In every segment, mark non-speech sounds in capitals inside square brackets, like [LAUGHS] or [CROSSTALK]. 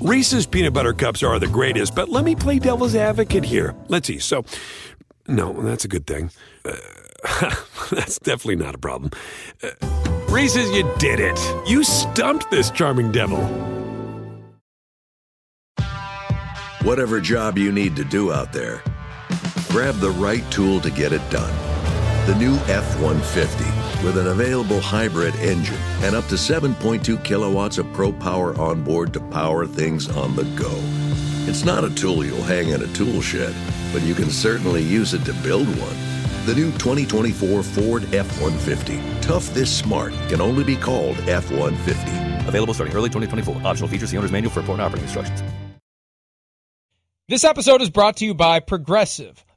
Reese's peanut butter cups are the greatest, but let me play devil's advocate here. Let's see. So, no, that's a good thing. Uh, [LAUGHS] that's definitely not a problem. Uh, Reese's, you did it. You stumped this charming devil. Whatever job you need to do out there, grab the right tool to get it done. The new F 150 with an available hybrid engine and up to 7.2 kilowatts of pro power on board to power things on the go. It's not a tool you'll hang in a tool shed, but you can certainly use it to build one. The new 2024 Ford F 150. Tough this smart can only be called F 150. Available starting early 2024. Optional features, the owner's manual for important operating instructions. This episode is brought to you by Progressive.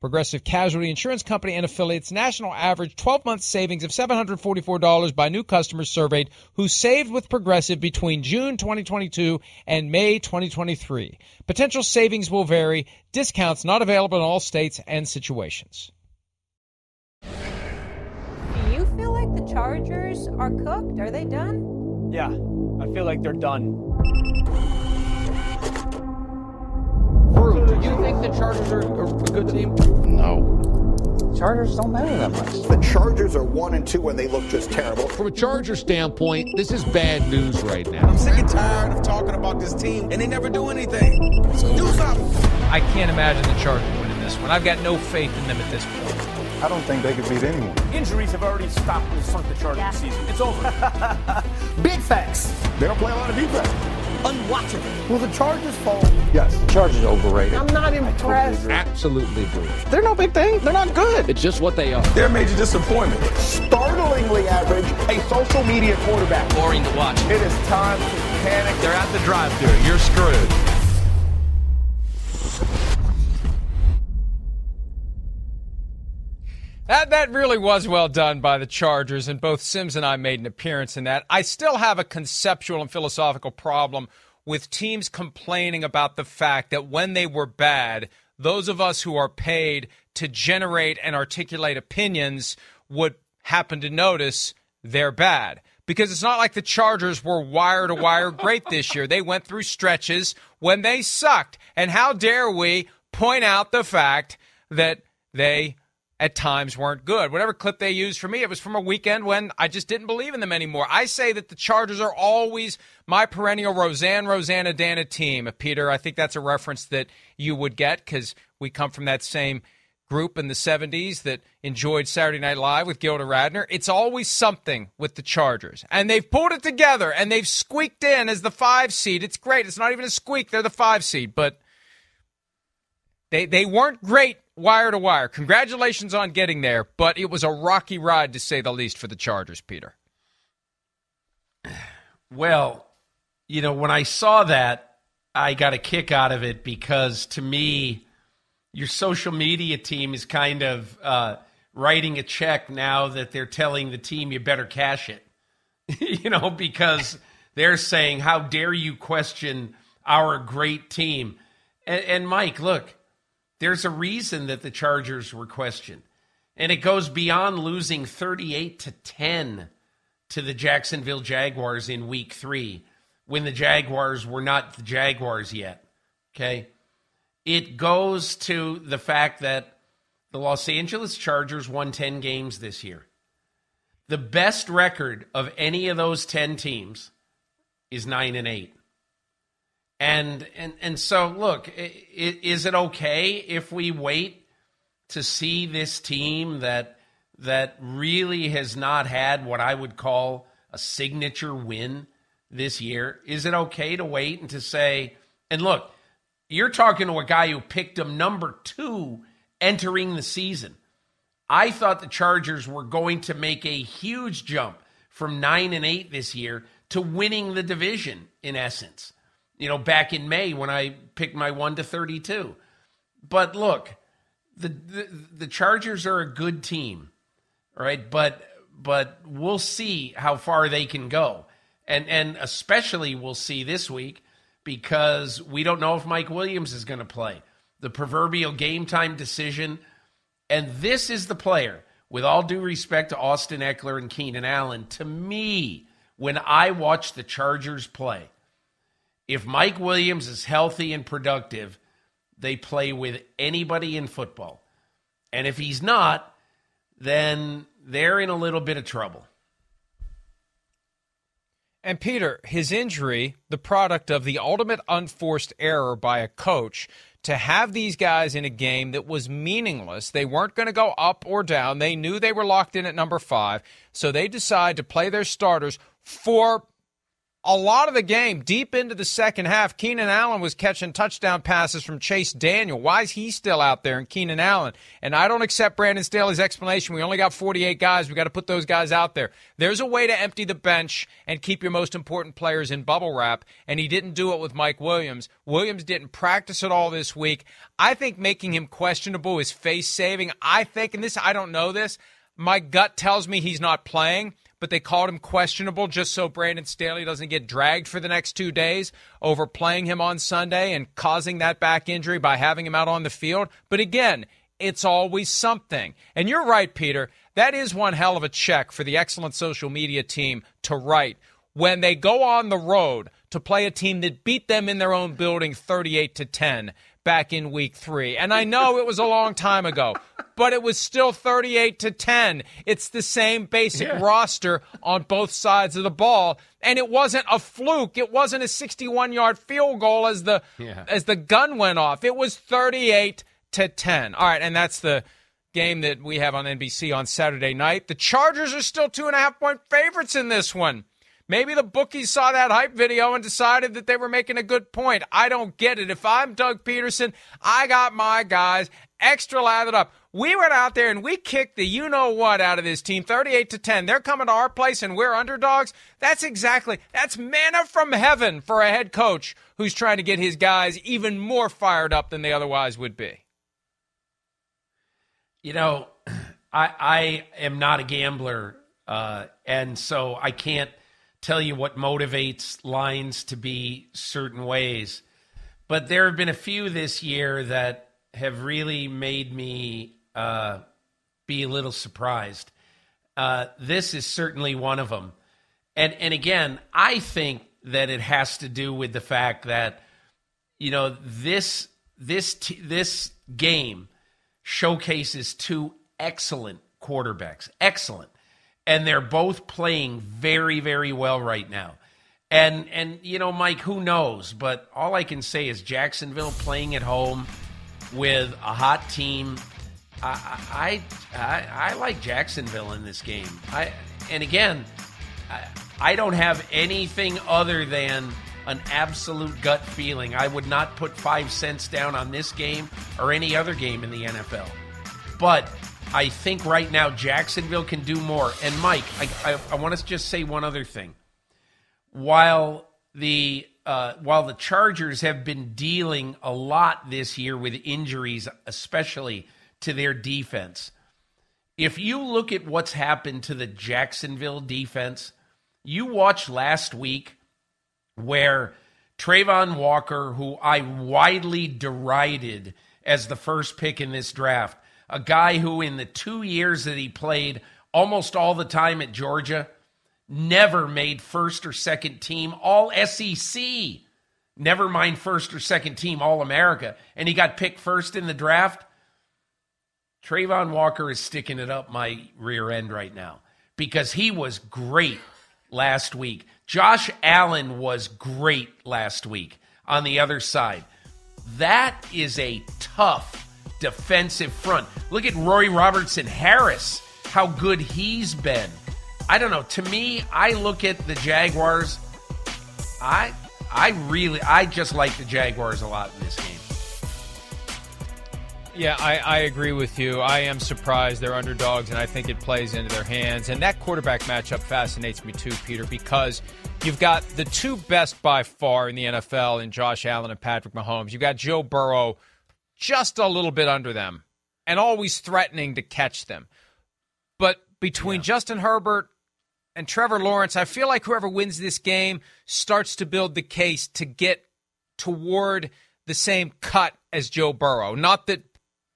Progressive Casualty Insurance Company and affiliates national average 12 month savings of $744 by new customers surveyed who saved with Progressive between June 2022 and May 2023. Potential savings will vary. Discounts not available in all states and situations. Do you feel like the Chargers are cooked? Are they done? Yeah, I feel like they're done. Brew, do you think the Chargers are, are a good team? No. Chargers don't matter that much. The Chargers are one and two and they look just terrible. From a Charger standpoint, this is bad news right now. I'm sick and tired of talking about this team and they never do anything. So do something. I can't imagine the Chargers winning this one. I've got no faith in them at this point. I don't think they could beat anyone. Injuries have already stopped and sunk the Chargers Yeah. season. It's over. [LAUGHS] Big facts. They don't play a lot of defense. Unwatchable. Will the Chargers fall? Yes. Chargers overrated. I'm not impressed. Absolutely agree. They're no big thing. They're not good. It's just what they are. They're a major disappointment. Startlingly average. A social media quarterback. Boring to watch. It is time to panic. They're at the drive-thru. You're screwed. That that really was well done by the Chargers, and both Simms and I made an appearance in that. I still have a conceptual and philosophical problem with teams complaining about the fact that when they were bad, those of us who are paid to generate and articulate opinions would happen to notice they're bad. Because it's not like the Chargers were wire to wire great this year. They went through stretches when they sucked. And how dare we point out the fact that they at times weren't good. Whatever clip they used for me, it was from a weekend when I just didn't believe in them anymore. I say that the Chargers are always my perennial Roseanne, Rosanna, Dana team. Peter, I think that's a reference that you would get because we come from that same group in the 70s that enjoyed Saturday Night Live with Gilda Radner. It's always something with the Chargers. And they've pulled it together and they've squeaked in as the five seed. It's great. It's not even a squeak. They're the five seed, but they, they weren't great wire to wire. Congratulations on getting there, but it was a rocky ride to say the least for the Chargers, Peter. Well, you know, when I saw that, I got a kick out of it because to me, your social media team is kind of uh, writing a check now that they're telling the team you better cash it. [LAUGHS] you know, because they're saying, How dare you question our great team? And, and Mike, look, there's a reason that the Chargers were questioned. And it goes beyond losing 38 to 10 to the Jacksonville Jaguars in week three when the Jaguars were not the Jaguars yet. Okay. It goes to the fact that the Los Angeles Chargers won 10 games this year. The best record of any of those 10 teams is 9 and 8. And and and so look, is it okay if we wait to see this team that that really has not had what I would call a signature win this year? Is it okay to wait and to say, and look, you're talking to a guy who picked him number two entering the season. I thought the Chargers were going to make a huge jump from nine and eight this year to winning the division, in essence. You know, back in May when I picked my one to thirty-two. But look, the, the the Chargers are a good team, right? But but we'll see how far they can go. And and especially we'll see this week because we don't know if Mike Williams is going to play. The proverbial game time decision. And this is the player, with all due respect to Austin Ekeler and Keenan Allen, to me, when I watch the Chargers play, if Mike Williams is healthy and productive, they play with anybody in football. And if he's not, then they're in a little bit of trouble. And Peter, his injury, the product of the ultimate unforced error by a coach to have these guys in a game that was meaningless. They weren't going to go up or down. They knew they were locked in at number five. So they decide to play their starters for a lot of the game, deep into the second half, Keenan Allen was catching touchdown passes from Chase Daniel. Why is he still out there and Keenan Allen? And I don't accept Brandon Staley's explanation. We only got 48 guys. We got to put those guys out there. There's a way to empty the bench and keep your most important players in bubble wrap, and he didn't do it with Mike Williams. Williams didn't practice at all this week. I think making him questionable is face saving. I think, and this, I don't know this, my gut tells me he's not playing but they called him questionable just so Brandon Staley doesn't get dragged for the next two days over playing him on Sunday and causing that back injury by having him out on the field. But again, it's always something. And you're right, Peter. That is one hell of a check for the excellent social media team to write when they go on the road to play a team that beat them in their own building 38 to 10 back in week 3. And I know it was a long time ago, but it was still 38 to 10. It's the same basic yeah. roster on both sides of the ball. And it wasn't a fluke. It wasn't a 61 yard field goal as the yeah. as the gun went off. It was 38 to 10. All right, and that's the game that we have on NBC on Saturday night. The Chargers are still two and a half point favorites in this one. Maybe the bookies saw that hype video and decided that they were making a good point. I don't get it. If I'm Doug Pederson, I got my guys extra lathered up. We went out there and we kicked the you know what out of this team 38 to 10. They're coming to our place and we're underdogs. That's exactly that's manna from heaven for a head coach who's trying to get his guys even more fired up than they otherwise would be. You know, [CLEARS THROAT] I I am not a gambler uh, and so I can't tell you what motivates lines to be certain ways. But there have been a few this year that have really made me uh, be a little surprised. Uh, this is certainly one of them. And, and again, I think that it has to do with the fact that, you know, this, this, t- this game showcases two excellent quarterbacks. Excellent and they're both playing very, very well right now. And and you know, Mike, who knows? But all I can say is Jacksonville playing at home with a hot team. I I I, I like Jacksonville in this game. I and again, I, I don't have anything other than an absolute gut feeling. I would not put five cents down on this game or any other game in the NFL. But I think right now Jacksonville can do more. And Mike, I, I, I want to just say one other thing. While the uh, while the Chargers have been dealing a lot this year with injuries, especially to their defense, if you look at what's happened to the Jacksonville defense, you watch last week where Travon Walker, who I widely derided as the first pick in this draft, a guy who, in the two years that he played almost all the time at Georgia, never made first or second team All SEC. Never mind first or second team All America. And he got picked first in the draft. Travon Walker is sticking it up my rear end right now because he was great last week. Josh Allen was great last week on the other side. That is a tough defensive front. Look at Roy Robertson Harris, how good he's been. I don't know. To me, I look at the Jaguars. I I really I just like the Jaguars a lot in this game. Yeah, I, I agree with you. I am surprised they're underdogs, and I think it plays into their hands. And that quarterback matchup fascinates me too, Peter, because you've got the two best by far in the NFL in Josh Allen and Patrick Mahomes. You've got Joe Burrow just a little bit under them and always threatening to catch them. But between yeah. Justin Herbert and Trevor Lawrence, I feel like whoever wins this game starts to build the case to get toward the same cut as Joe Burrow. Not that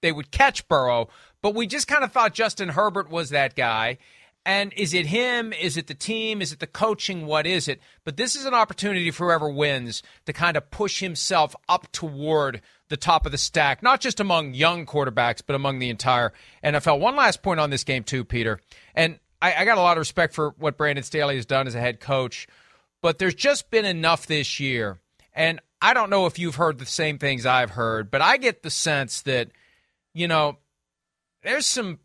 they would catch Burrow, but we just kind of thought Justin Herbert was that guy. And is it him? Is it the team? Is it the coaching? What is it? But this is an opportunity for whoever wins to kind of push himself up toward the top of the stack, not just among young quarterbacks, but among the entire NFL. One last point on this game, too, Peter. And I, I got a lot of respect for what Brandon Staley has done as a head coach, but there's just been enough this year. And I don't know if you've heard the same things I've heard, but I get the sense that, you know, there's some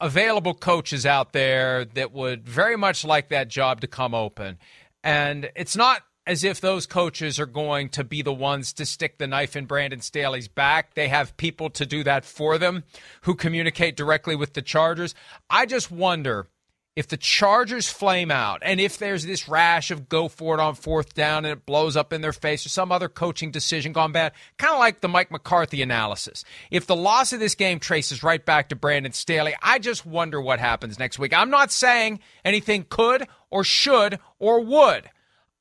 available coaches out there that would very much like that job to come open. And it's not as if those coaches are going to be the ones to stick the knife in Brandon Staley's back. They have people to do that for them who communicate directly with the Chargers. I just wonder if the Chargers flame out and if there's this rash of go for it on fourth down and it blows up in their face or some other coaching decision gone bad, kind of like the Mike McCarthy analysis. If the loss of this game traces right back to Brandon Staley, I just wonder what happens next week. I'm not saying anything could or should or would.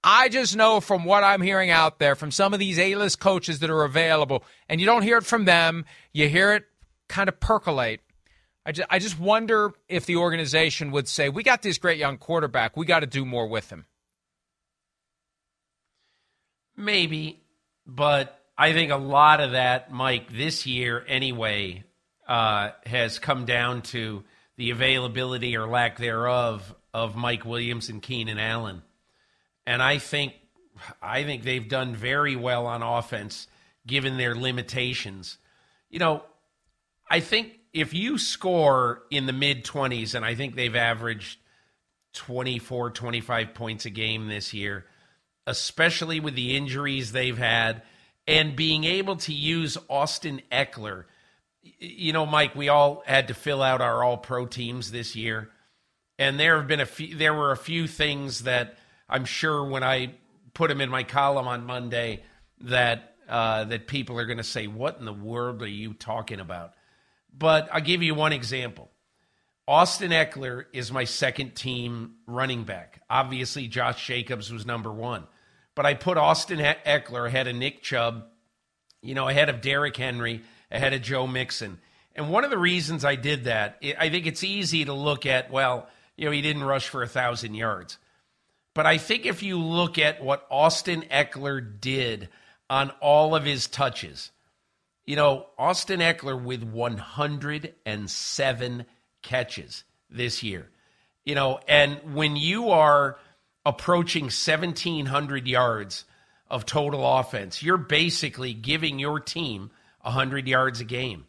I just know from what I'm hearing out there from some of these A list coaches that are available, and you don't hear it from them, you hear it kind of percolate I just, I just wonder if the organization would say, we got this great young quarterback. We got to do more with him. Maybe, but I think a lot of that, Mike, this year anyway, uh, has come down to the availability or lack thereof of Mike Williams and Keenan Allen. And I think I think they've done very well on offense given their limitations. You know, I think if you score in the mid 20s, and I think they've averaged 24, 25 points a game this year, especially with the injuries they've had, and being able to use Austin Ekeler. You know, Mike, we all had to fill out our all pro teams this year. And there have been a few, there were a few things that I'm sure when I put him in my column on Monday that, uh, that people are going to say, what in the world are you talking about? But I'll give you one example. Austin Ekeler is my second team running back. Obviously, Josh Jacobs was number one. But I put Austin Ekeler ahead of Nick Chubb, you know, ahead of Derrick Henry, ahead of Joe Mixon. And one of the reasons I did that, I think it's easy to look at, well, you know, he didn't rush for a 1,000 yards. But I think if you look at what Austin Ekeler did on all of his touches, you know, Austin Ekeler with 107 catches this year. You know, and when you are approaching 1,700 yards of total offense, you're basically giving your team 100 yards a game.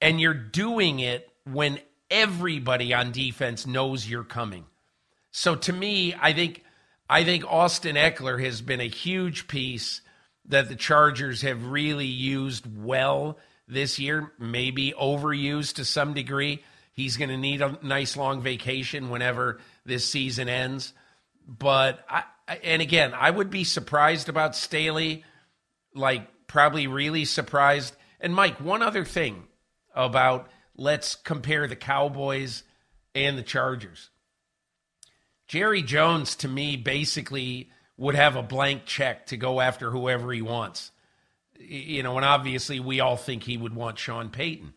And you're doing it when everybody on defense knows you're coming. So to me, I think I think Austin Ekeler has been a huge piece that the Chargers have really used well this year, maybe overused to some degree. He's going to need a nice long vacation whenever this season ends. But I, and again, I would be surprised about Staley, like probably really surprised. And Mike, one other thing about let's compare the Cowboys and the Chargers. Jerry Jones to me basically would have a blank check to go after whoever he wants. You know, and obviously we all think he would want Sean Payton.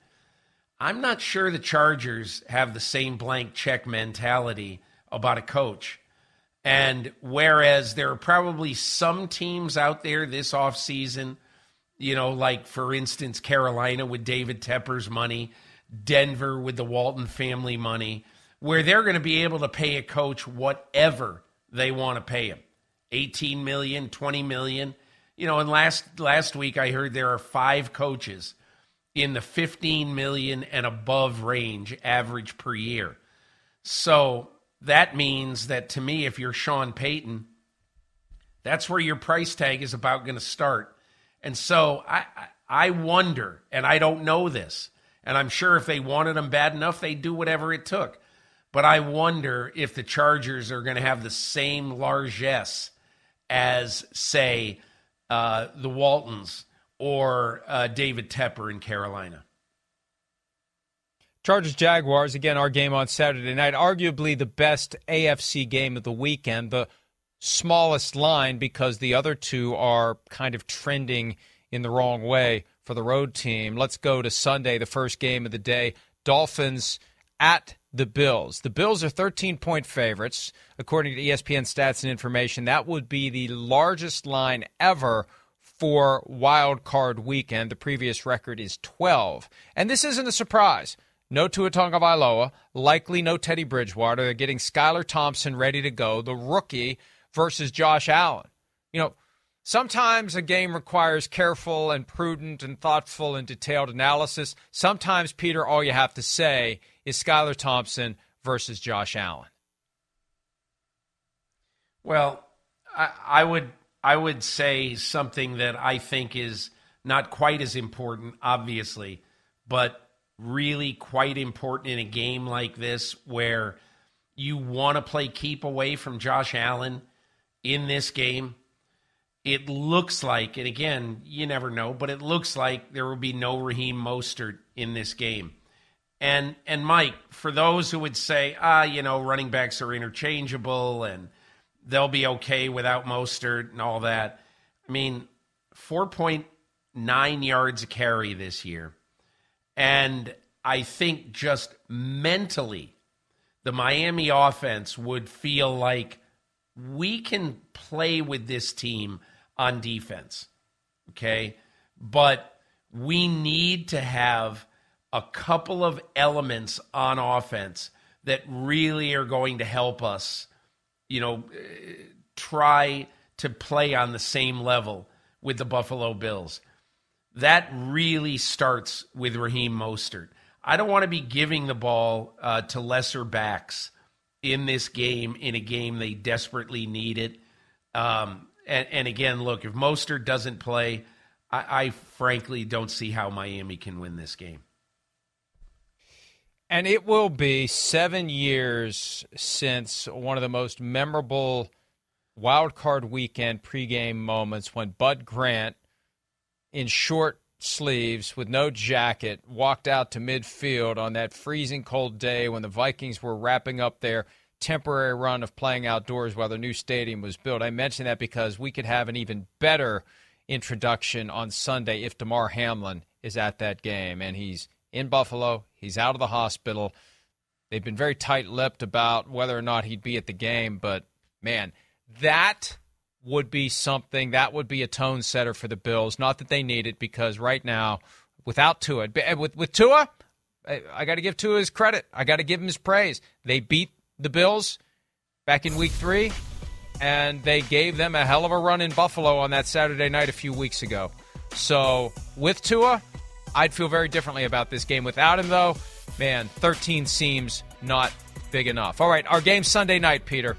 I'm not sure the Chargers have the same blank check mentality about a coach. And whereas there are probably some teams out there this offseason, you know, like for instance, Carolina with David Tepper's money, Denver with the Walton family money, where they're going to be able to pay a coach whatever they want to pay him. 18 million, 20 million. You know, and last last week I heard there are five coaches in the 15 million and above range average per year. So that means that to me, if you're Sean Payton, that's where your price tag is about going to start. And so I, I wonder, and I don't know this, and I'm sure if they wanted him bad enough, they'd do whatever it took. But I wonder if the Chargers are going to have the same largesse as, say, uh, the Waltons or uh, David Tepper in Carolina. Chargers Jaguars, again, our game on Saturday night, arguably the best AFC game of the weekend, the smallest line because the other two are kind of trending in the wrong way for the road team. Let's go to Sunday, the first game of the day. Dolphins at the Bills. The Bills are 13 point favorites, according to ESPN stats and information. That would be the largest line ever for wild card weekend. The previous record is 12. And this isn't a surprise. No Tua Tagovailoa, likely no Teddy Bridgewater. They're getting Skylar Thompson ready to go, the rookie versus Josh Allen. You know, sometimes a game requires careful and prudent and thoughtful and detailed analysis. Sometimes, Peter, all you have to say is Skylar Thompson versus Josh Allen. Well, I, I would I would say something that I think is not quite as important, obviously, but really quite important in a game like this where you want to play keep away from Josh Allen in this game. It looks like, and again, you never know, but it looks like there will be no Raheem Mostert in this game. And and Mike, for those who would say, ah, you know, running backs are interchangeable and they'll be okay without Mostert and all that. I mean, 4.9 yards a carry this year. And I think just mentally, the Miami offense would feel like we can play with this team on defense. Okay. But we need to have a couple of elements on offense that really are going to help us, you know, try to play on the same level with the Buffalo Bills. That really starts with Raheem Mostert. I don't want to be giving the ball uh, to lesser backs in this game, in a game they desperately need it. Um, and, and, again, look, if Mostert doesn't play, I, I frankly don't see how Miami can win this game. And it will be seven years since one of the most memorable wild card weekend pregame moments when Bud Grant, in short sleeves with no jacket, walked out to midfield on that freezing cold day when the Vikings were wrapping up their temporary run of playing outdoors while their new stadium was built. I mention that because we could have an even better introduction on Sunday if Damar Hamlin is at that game and he's in Buffalo. He's out of the hospital. They've been very tight lipped about whether or not he'd be at the game, but man, that would be something that would be a tone setter for the Bills. Not that they need it because right now, without Tua, with with Tua, I, I got to give Tua his credit. I got to give him his praise. They beat the Bills back in Week Three, and they gave them a hell of a run in Buffalo on that Saturday night a few weeks ago. So with Tua, I'd feel very differently about this game. Without him, though, man, 13 seems not big enough. All right, our game Sunday night, Peter.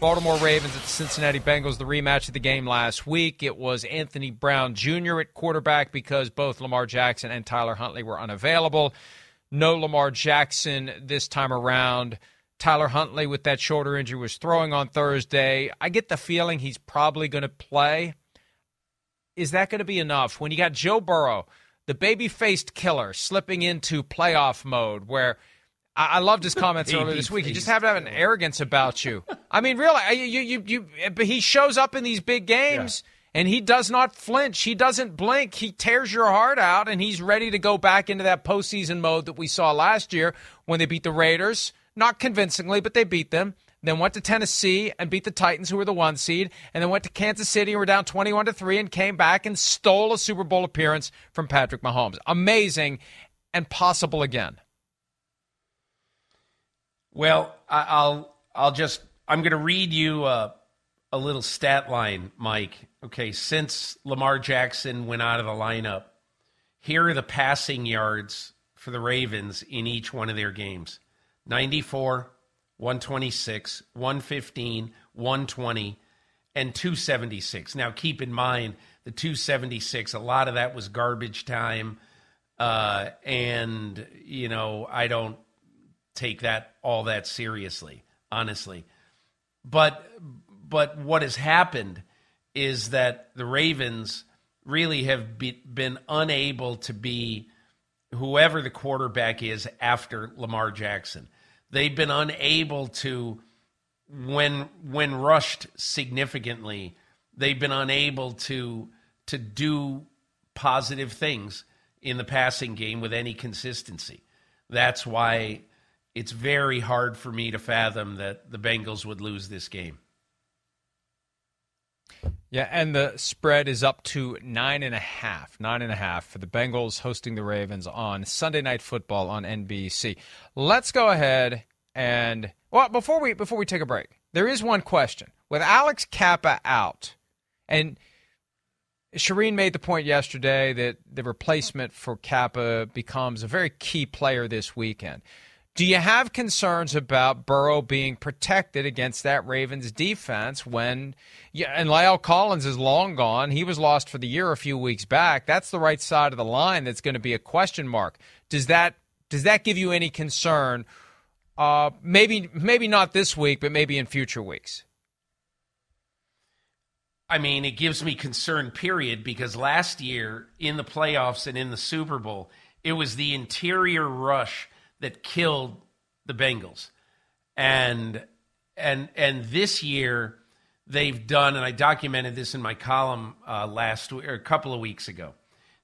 Baltimore Ravens at the Cincinnati Bengals, the rematch of the game last week. It was Anthony Brown Jr. at quarterback because both Lamar Jackson and Tyler Huntley were unavailable. No Lamar Jackson this time around. Tyler Huntley, with that shoulder injury, was throwing on Thursday. I get the feeling he's probably going to play. Is that going to be enough? When you got Joe Burrow, the baby faced killer, slipping into playoff mode where I, I loved his comments [LAUGHS] earlier this week. You just have to have an arrogance about you. I mean, really, you, you, you, but he shows up in these big games. Yeah. And he does not flinch. He doesn't blink. He tears your heart out, and he's ready to go back into that postseason mode that we saw last year when they beat the Raiders. Not convincingly, but they beat them then went to Tennessee and beat the Titans, who were the one seed, and then went to Kansas City and were down 21 to 3 and came back and stole a Super Bowl appearance from Patrick Mahomes. Amazing and possible again. Well, I'll I'll just I'm going to read you a, a little stat line, Mike. Okay, since Lamar Jackson went out of the lineup, here are the passing yards for the Ravens in each one of their games: 94, 126, 115, 120, and 276. Now, keep in mind the 276, a lot of that was garbage time. Uh, and, you know, I don't take that all that seriously, honestly. But but what has happened is that the Ravens really have be, been unable to be whoever the quarterback is after Lamar Jackson. They've been unable to when when rushed significantly, they've been unable to to do positive things in the passing game with any consistency. That's why it's very hard for me to fathom that the Bengals would lose this game. Yeah, and the spread is up to nine and a half. Nine and a half for the Bengals hosting the Ravens on Sunday Night Football on NBC. Let's go ahead and well before we before we take a break, there is one question with Alex Cappa out, and Shireen made the point yesterday that the replacement for Cappa becomes a very key player this weekend. Do you have concerns about Burrow being protected against that Ravens defense when, and La'el Collins is long gone. He was lost for the year a few weeks back. That's the right side of the line that's going to be a question mark. Does that does that give you any concern? Uh, maybe maybe not this week, but maybe in future weeks. I mean, it gives me concern, period, because last year in the playoffs and in the Super Bowl, it was the interior rush that killed the Bengals. And and and this year they've done, and I documented this in my column uh, last or a couple of weeks ago.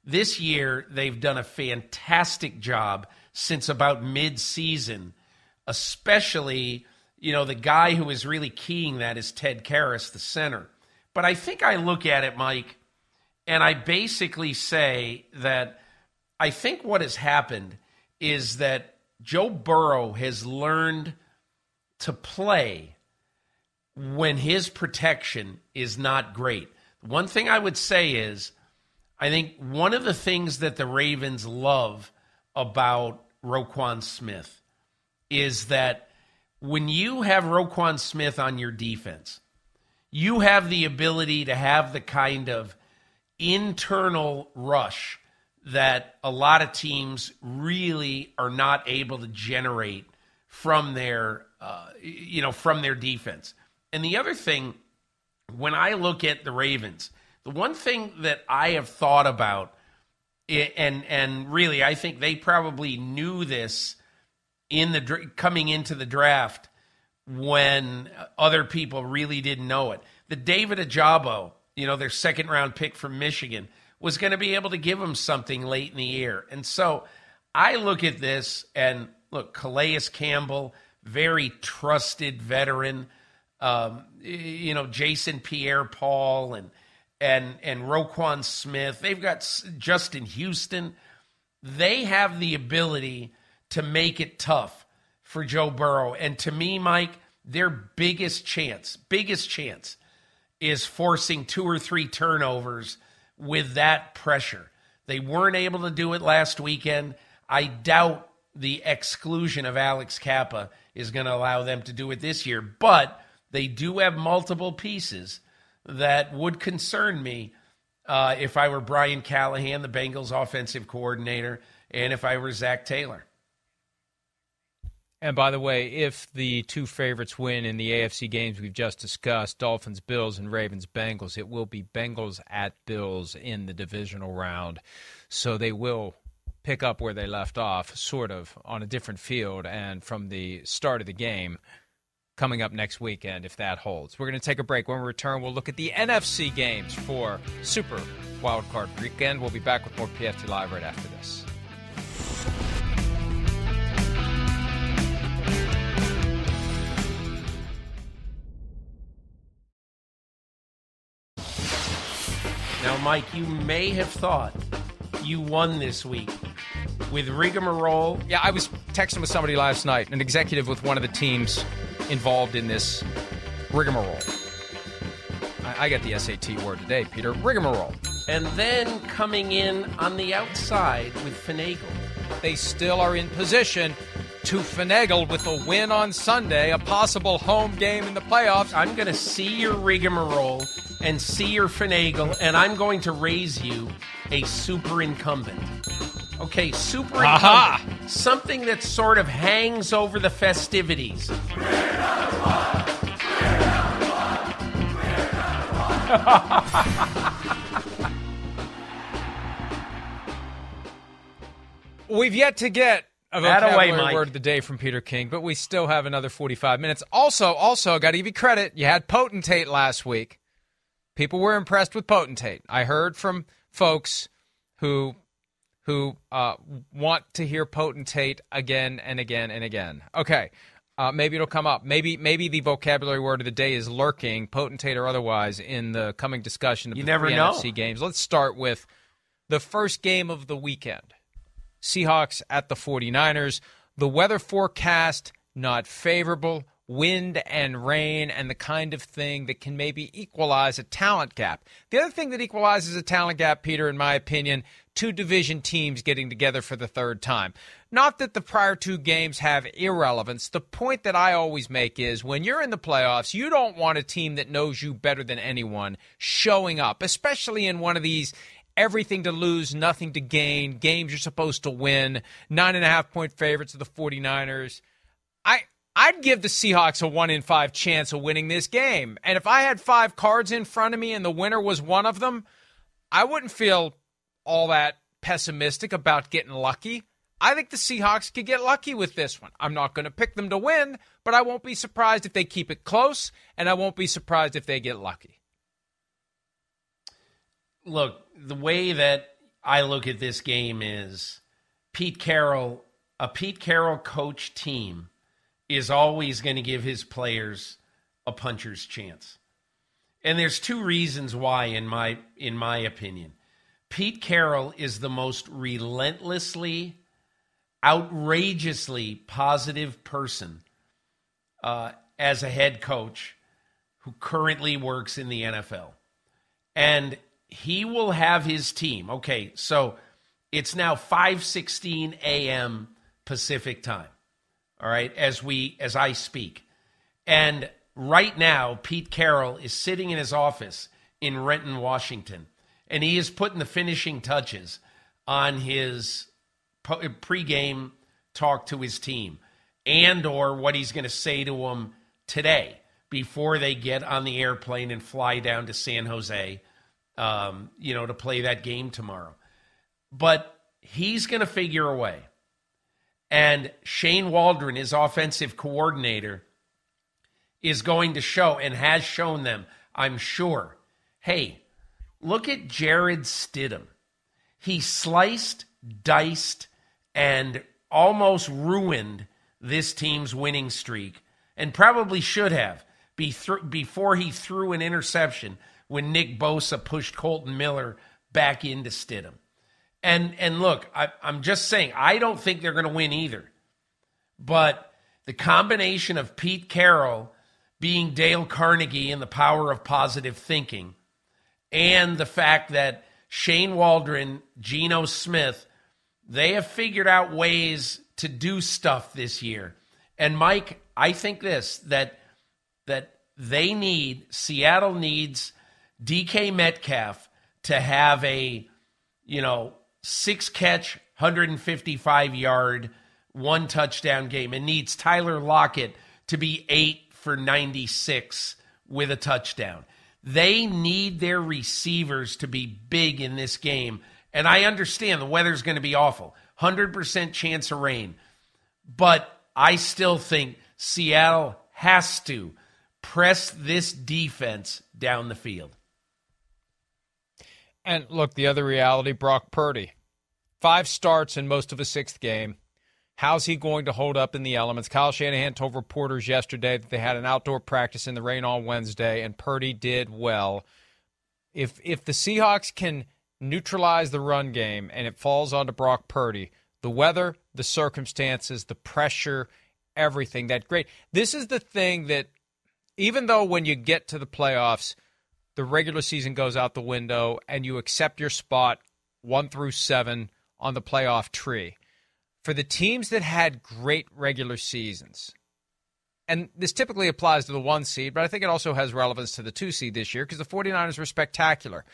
This year they've done a fantastic job since about mid-season, especially you know the guy who is really keying that is Ted Karras, the center. But I think I look at it, Mike, and I basically say that I think what has happened is that Joe Burrow has learned to play when his protection is not great. One thing I would say is I think one of the things that the Ravens love about Roquan Smith is that when you have Roquan Smith on your defense, you have the ability to have the kind of internal rush that a lot of teams really are not able to generate from their uh, you know from their defense. And the other thing, when I look at the Ravens, the one thing that I have thought about, and and really I think they probably knew this in the coming into the draft when other people really didn't know it. The David Ojabo, you know, their second round pick from Michigan was going to be able to give him something late in the year. And so I look at this and look, Calais Campbell, very trusted veteran. Um, you know, Jason Pierre Paul and and and Roquan Smith. They've got Justin Houston. They have the ability to make it tough for Joe Burrow. And to me, Mike, their biggest chance, biggest chance is forcing two or three turnovers with that pressure. They weren't able to do it last weekend. I doubt the exclusion of Alex Cappa is going to allow them to do it this year, but they do have multiple pieces that would concern me uh, if I were Brian Callahan, the Bengals offensive coordinator, and if I were Zac Taylor. And by the way, if the two favorites win in the AFC games we've just discussed, Dolphins, Bills, and Ravens, Bengals, it will be Bengals at Bills in the divisional round. So they will pick up where they left off, sort of, on a different field and from the start of the game coming up next weekend if that holds. We're going to take a break. When we return, we'll look at the NFC games for Super Wildcard Weekend. We'll be back with more PFT Live right after this. Mike, you may have thought you won this week with rigmarole. Yeah, I was texting with somebody last night, an executive with one of the teams involved in this rigmarole. I, I got the SAT word today, Peter. Rigmarole. And then coming in on the outside with finagle. They still are in position to finagle with a win on Sunday, a possible home game in the playoffs. I'm going to see your rigmarole and see your finagle, and I'm going to raise you a super incumbent. Okay, super incumbent. Aha! Something that sort of hangs over the festivities. We've yet to get a That away, word of the day from Peter King, but we still have another 45 minutes. Also, also, got to give you credit. You had Potentate last week. People were impressed with Potentate. I heard from folks who who uh, want to hear Potentate again and again and again. Okay, uh, maybe it'll come up. Maybe maybe the vocabulary word of the day is lurking, potentate or otherwise, in the coming discussion of You the never. NFC games. Let's start with the first game of the weekend. Seahawks at the 49ers. The weather forecast not favorable, wind and rain, and the kind of thing that can maybe equalize a talent gap. The other thing that equalizes a talent gap, Peter, in my opinion, two division teams getting together for the third time. Not that the prior two games have irrelevance. The point that I always make is when you're in the playoffs, you don't want a team that knows you better than anyone showing up, especially in one of these everything to lose, nothing to gain, games you're supposed to win, nine and a half point favorites of the 49ers. I I'd give the Seahawks a one in five chance of winning this game. And if I had five cards in front of me and the winner was one of them, I wouldn't feel all that pessimistic about getting lucky. I think the Seahawks could get lucky with this one. I'm not going to pick them to win, but I won't be surprised if they keep it close, and I won't be surprised if they get lucky. Look, the way that I look at this game is Pete Carroll, a Pete Carroll coach team is always going to give his players a puncher's chance. And there's two reasons why in my in my opinion. Pete Carroll is the most relentlessly outrageously positive person uh, as a head coach who currently works in the NFL. And he will have his team. Okay, so it's now 5:16 a.m. Pacific time. All right, as we as I speak. And right now Pete Carroll is sitting in his office in Renton, Washington, and he is putting the finishing touches on his pregame talk to his team and or what he's going to say to them today before they get on the airplane and fly down to San Jose um, you know, to play that game tomorrow. But he's going to figure a way. And Shane Waldron, his offensive coordinator, is going to show and has shown them, I'm sure, hey, look at Jarrett Stidham. He sliced, diced, and almost ruined this team's winning streak, and probably should have before he threw an interception when Nick Bosa pushed Kolton Miller back into Stidham. And and look, I, I'm just saying, I don't think they're going to win either. But the combination of Pete Carroll being Dale Carnegie and the power of positive thinking, and the fact that Shane Waldron, Geno Smith, they have figured out ways to do stuff this year. And Mike, I think this that that they need Seattle needs DK Metcalf to have a you know six catch 155 yard one touchdown game and needs Tyler Lockett to be 8 for 96 with a touchdown. They need their receivers to be big in this game. And I understand the weather's going to be awful. 100% chance of rain. But I still think Seattle has to press this defense down the field. And look, the other reality Brock Purdy. Five starts in most of a sixth game. How's he going to hold up in the elements? Kyle Shanahan told reporters yesterday that they had an outdoor practice in the rain on Wednesday, and Purdy did well. If if the Seahawks can neutralize the run game and it falls onto Brock Purdy, the weather, the circumstances, the pressure, everything that great. This is the thing that even though when you get to the playoffs, the regular season goes out the window and you accept your spot one through seven on the playoff tree. For the teams that had great regular seasons, and this typically applies to the one seed, but I think it also has relevance to the two seed this year because the 49ers were spectacular.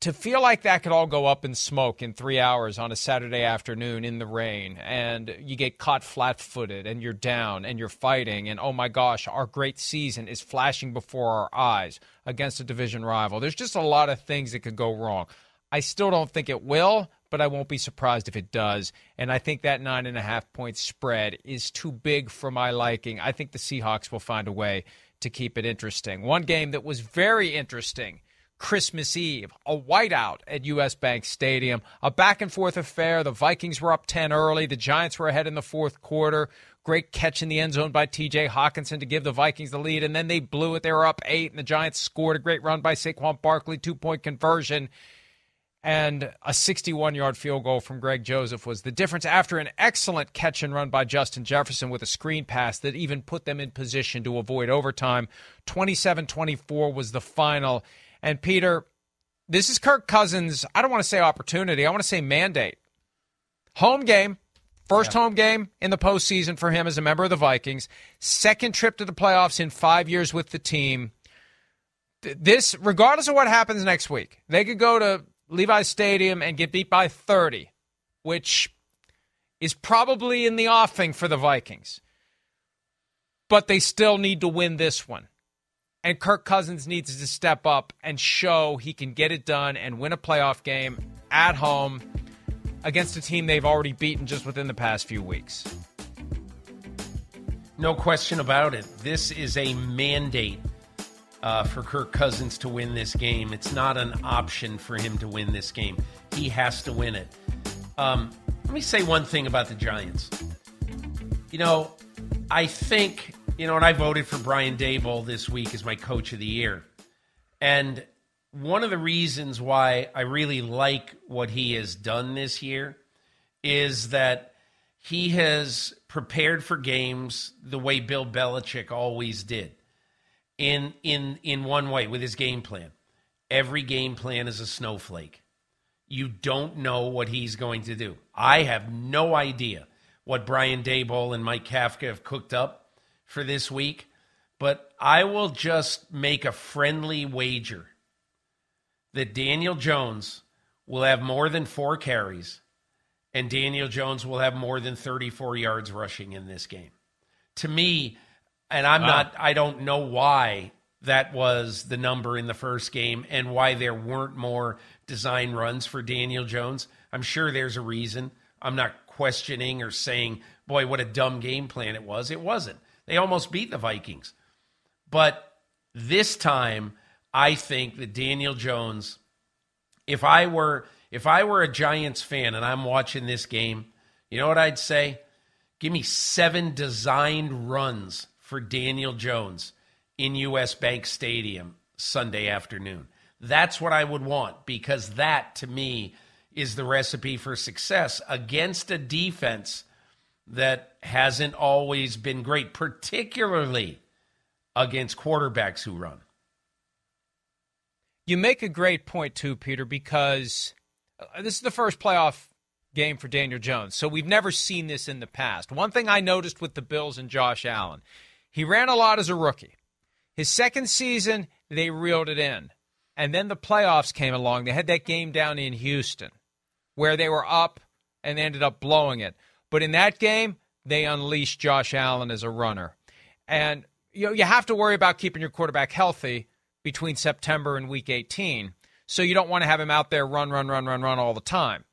To feel like that could all go up in smoke in three hours on a Saturday afternoon in the rain, and you get caught flat footed, and you're down, and you're fighting, and oh my gosh, our great season is flashing before our eyes against a division rival. There's just a lot of things that could go wrong. I still don't think it will, but I won't be surprised if it does. And I think that nine and a half point spread is too big for my liking. I think the Seahawks will find a way to keep it interesting. One game that was very interesting. Christmas Eve, a whiteout at US Bank Stadium, a back and forth affair. The Vikings were up 10 early. The Giants were ahead in the fourth quarter. Great catch in the end zone by TJ Hockenson to give the Vikings the lead, and then they blew it. They were up eight, and the Giants scored a great run by Saquon Barkley, two point conversion. And a 61 yard field goal from Greg Joseph was the difference after an excellent catch and run by Justin Jefferson with a screen pass that even put them in position to avoid overtime. 27 24 was the final. And Peter, this is Kirk Cousins. I don't want to say opportunity, I want to say mandate. Home game, First yeah. home game in the postseason for him as a member of the Vikings. Second trip to the playoffs in five years with the team. This, regardless of what happens next week, they could go to Levi Stadium and get beat by 30, which is probably in the offing for the Vikings. But they still need to win this one. And Kirk Cousins needs to step up and show he can get it done and win a playoff game at home against a team they've already beaten just within the past few weeks. No question about it. This is a mandate uh, for Kirk Cousins to win this game. It's not an option for him to win this game. He has to win it. Um, let me say one thing about the Giants. You know, I think, you know, and I voted for Brian Daboll this week as my coach of the year. And one of the reasons why I really like what he has done this year is that he has prepared for games the way Bill Belichick always did. In in in one way with his game plan. Every game plan is a snowflake. You don't know what he's going to do. I have no idea what Brian Daboll and Mike Kafka have cooked up for this week, but I will just make a friendly wager that Daniel Jones will have more than four carries and Daniel Jones will have more than 34 yards rushing in this game. To me, and I'm wow. not, I don't know why that was the number in the first game and why there weren't more design runs for Daniel Jones. I'm sure there's a reason. I'm not questioning or saying, boy, what a dumb game plan it was. It wasn't. They almost beat the Vikings. But this time, I think that Daniel Jones, if I were if I were a Giants fan and I'm watching this game, you know what I'd say? Give me seven designed runs for Daniel Jones in US Bank Stadium Sunday afternoon. That's what I would want because that to me is the recipe for success against a defense that hasn't always been great, particularly against quarterbacks who run. You make a great point, too, Peter, because uh, this is the first playoff game for Daniel Jones. So we've never seen this in the past. One thing I noticed with the Bills and Josh Allen, he ran a lot as a rookie. His second season, they reeled it in. And then the playoffs came along. They had that game down in Houston where they were up and they ended up blowing it. But in that game, they unleashed Josh Allen as a runner. And you know, you have to worry about keeping your quarterback healthy between September and week 18. So you don't want to have him out there run, run, run, run, run all the time.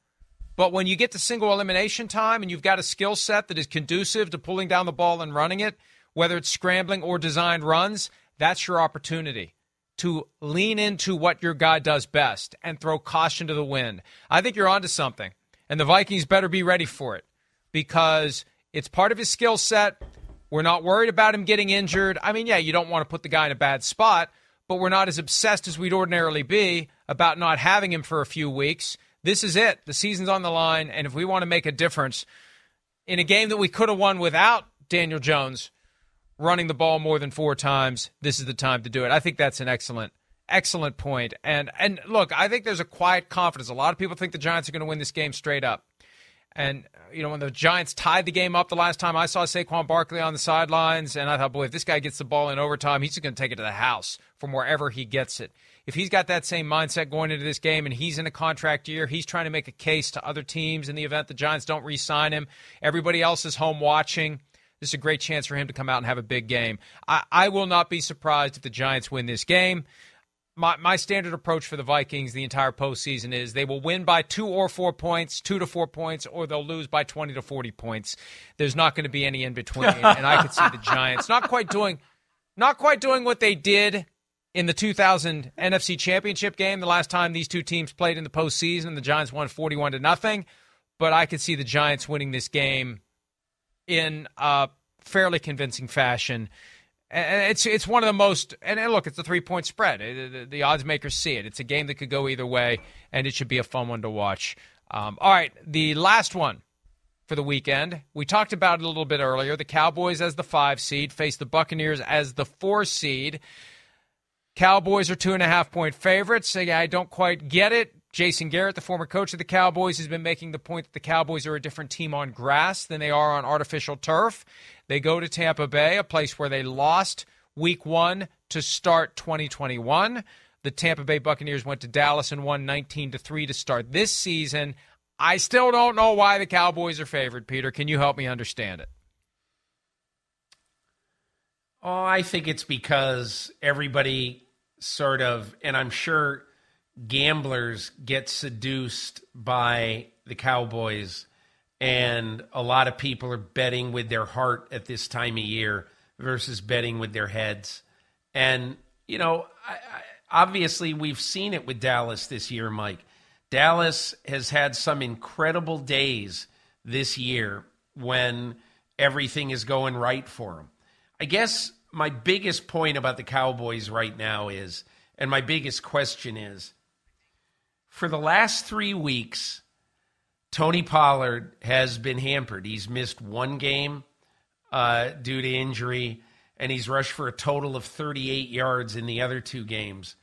But when you get to single elimination time and you've got a skill set that is conducive to pulling down the ball and running it, whether it's scrambling or designed runs, that's your opportunity to lean into what your guy does best and throw caution to the wind. I think you're onto something. And the Vikings better be ready for it because it's part of his skill set. We're not worried about him getting injured. I mean, yeah, you don't want to put the guy in a bad spot, but we're not as obsessed as we'd ordinarily be about not having him for a few weeks. This is it. The season's on the line, and if we want to make a difference in a game that we could have won without Daniel Jones running the ball more than four times, this is the time to do it. I think that's an excellent excellent point. And and look, I think there's a quiet confidence. A lot of people think the Giants are going to win this game straight up. And you know, when the Giants tied the game up the last time I saw Saquon Barkley on the sidelines, and I thought, boy, if this guy gets the ball in overtime, he's going to take it to the house from wherever he gets it. If he's got that same mindset going into this game and he's in a contract year, he's trying to make a case to other teams in the event the Giants don't re sign him. Everybody else is home watching. This is a great chance for him to come out and have a big game. I, I will not be surprised if the Giants win this game. my, my standard approach for the Vikings the entire postseason is they will win by two or four points, two to four points, or they'll lose by 20 to 40 points. There's not going to be any in between. and [LAUGHS] I could see the Giants not quite doing not quite doing what they did in the 2000 NFC Championship game, the last time these two teams played in the postseason. The Giants won 41 to nothing, but I could see the Giants winning this game in a fairly convincing fashion. And it's it's one of the most and look, it's a three point spread. The, the, odds makers see it. It's a game that could go either way, and it should be a fun one to watch. Um, all right, the last one for the weekend. We talked about it a little bit earlier. The Cowboys as the five seed face the Buccaneers as the four seed. Cowboys are two and a half point favorites. I don't quite get it. Jason Garrett, the former coach of the Cowboys, has been making the point that the Cowboys are a different team on grass than they are on artificial turf. They go to Tampa Bay, a place where they lost week one to start 2021. The Tampa Bay Buccaneers went to Dallas and won 19 to 3 to start this season. I still don't know why the Cowboys are favored, Peter. Can you help me understand it? Oh, I think it's because everybody sort of, and I'm sure gamblers get seduced by the Cowboys, and a lot of people are betting with their heart at this time of year versus betting with their heads. And, you know, I, I, obviously we've seen it with Dallas this year, Mike. Dallas has had some incredible days this year when everything is going right for them. I guess my biggest point about the Cowboys right now is, and my biggest question is, for the last three weeks, Tony Pollard has been hampered. He's missed one game uh, due to injury, and he's rushed for a total of 38 yards in the other two games.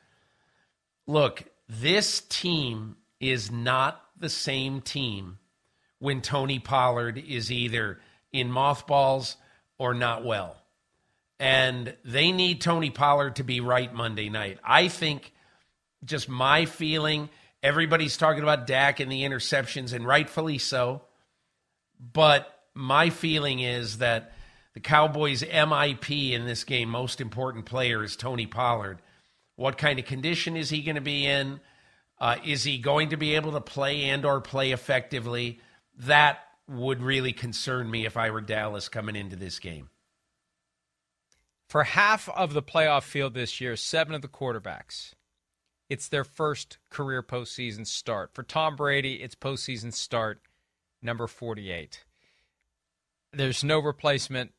Look, this team is not the same team when Tony Pollard is either in mothballs or not well. And they need Tony Pollard to be right Monday night. I think, just my feeling, Everybody's talking about Dak and the interceptions, and rightfully so. But my feeling is that the Cowboys' MIP in this game, most important player, is Tony Pollard. What kind of condition is he going to be in? Uh, is he going to be able to play and or play effectively? That would really concern me if I were Dallas coming into this game. For half of the playoff field this year, seven of the quarterbacks it's their first career postseason start. For Tom Brady, it's postseason start number 48. There's no replacement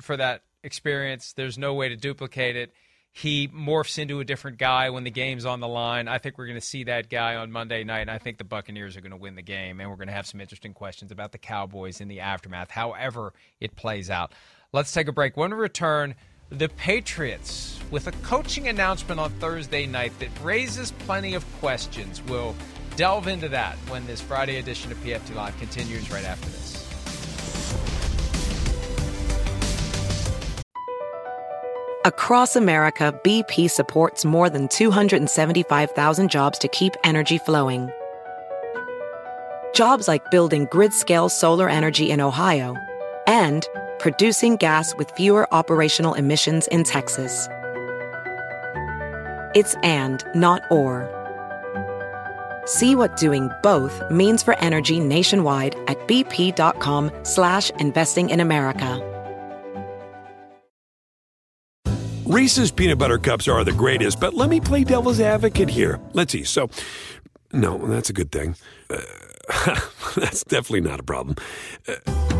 for that experience. There's no way to duplicate it. He morphs into a different guy when the game's on the line. I think we're going to see that guy on Monday night, and I think the Buccaneers are going to win the game, and we're going to have some interesting questions about the Cowboys in the aftermath, however it plays out. Let's take a break. When we return, the Patriots with a coaching announcement on Thursday night that raises plenty of questions. We'll delve into that when this Friday edition of PFT Live continues right after this. Across America, BP supports more than 275,000 jobs to keep energy flowing. Jobs like building grid scale solar energy in Ohio and producing gas with fewer operational emissions in Texas. It's and, not or. See what doing both means for energy nationwide at bp.com slash investing in America. Reese's peanut butter cups are the greatest, but let me play devil's advocate here. Let's see. So, no, that's a good thing. Uh, [LAUGHS] that's definitely not a problem. Uh,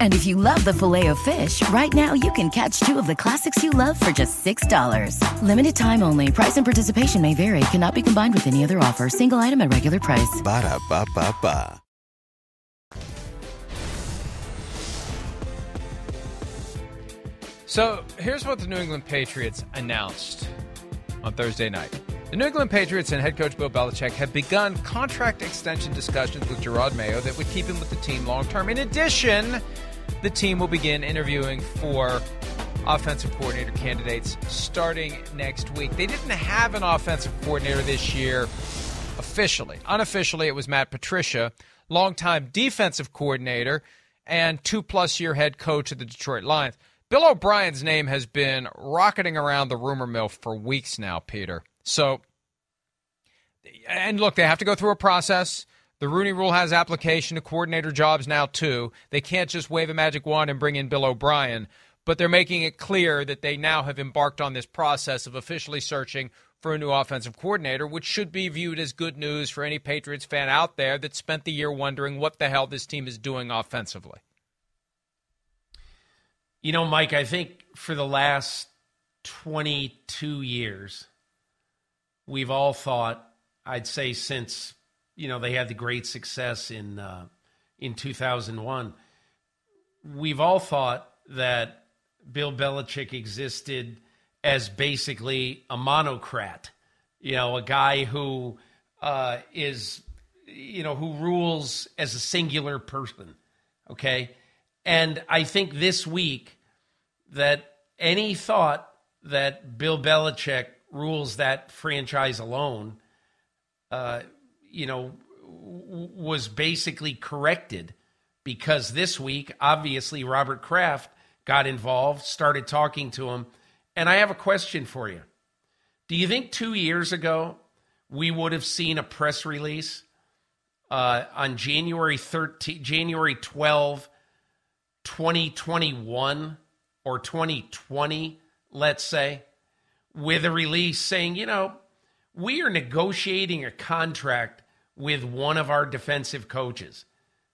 And if you love the filet of fish, right now you can catch two of the classics you love for just $6. Limited time only. Price and participation may vary. Cannot be combined with any other offer. Single item at regular price. Ba da ba ba ba. So here's what the New England Patriots announced on Thursday night. The New England Patriots and head coach Bill Belichick have begun contract extension discussions with Jerod Mayo that would keep him with the team long term. In addition, the team will begin interviewing for offensive coordinator candidates starting next week. They didn't have an offensive coordinator this year officially. Unofficially, it was Matt Patricia, longtime defensive coordinator and two plus year head coach of the Detroit Lions. Bill O'Brien's name has been rocketing around the rumor mill for weeks now, Peter. So, and look, they have to go through a process. The Rooney Rule has application to coordinator jobs now, too. They can't just wave a magic wand and bring in Bill O'Brien, but they're making it clear that they now have embarked on this process of officially searching for a new offensive coordinator, which should be viewed as good news for any Patriots fan out there that spent the year wondering what the hell this team is doing offensively. You know, Mike, I think for the last 22 years, we've all thought, I'd say since, you know, they had the great success in uh, in 2001, we've all thought that Bill Belichick existed as basically a monocrat, you know, a guy who uh, is, you know, who rules as a singular person, okay? And I think this week that any thought that Bill Belichick rules that franchise alone, uh, you know, w- was basically corrected because this week, obviously, Robert Kraft got involved, started talking to him. And I have a question for you. Do you think two years ago we would have seen a press release uh, on January 13, January 12, 2021 or 2020, let's say, with a release saying, you know, we are negotiating a contract with one of our defensive coaches.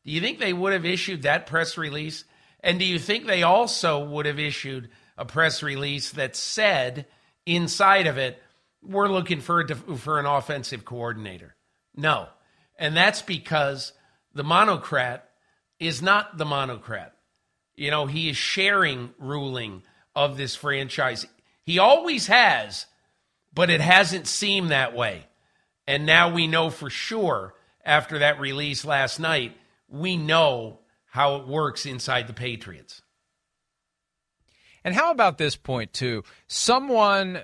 Do you think they would have issued that press release? And do you think they also would have issued a press release that said inside of it, we're looking for a, for an offensive coordinator? No. And that's because the monocrat is not the monocrat. You know, he is sharing ruling of this franchise. He always has, but it hasn't seemed that way. And now we know for sure after that release last night, we know how it works inside the Patriots. And how about this point, too? Someone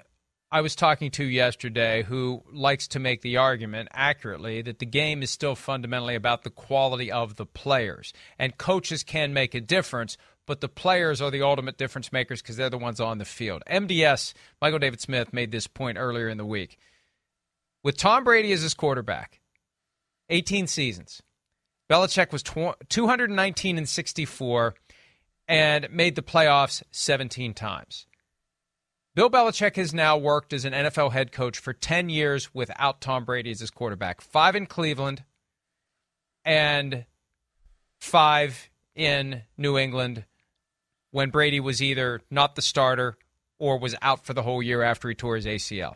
I was talking to yesterday who likes to make the argument accurately that the game is still fundamentally about the quality of the players. And coaches can make a difference, but the players are the ultimate difference makers because they're the ones on the field. MDS, Michael David Smith, made this point earlier in the week. With Tom Brady as his quarterback, 18 seasons, Belichick was 219 and 64 and made the playoffs 17 times. Bill Belichick has now worked as an NFL head coach for 10 years without Tom Brady as his quarterback. Five in Cleveland and five in New England when Brady was either not the starter or was out for the whole year after he tore his ACL.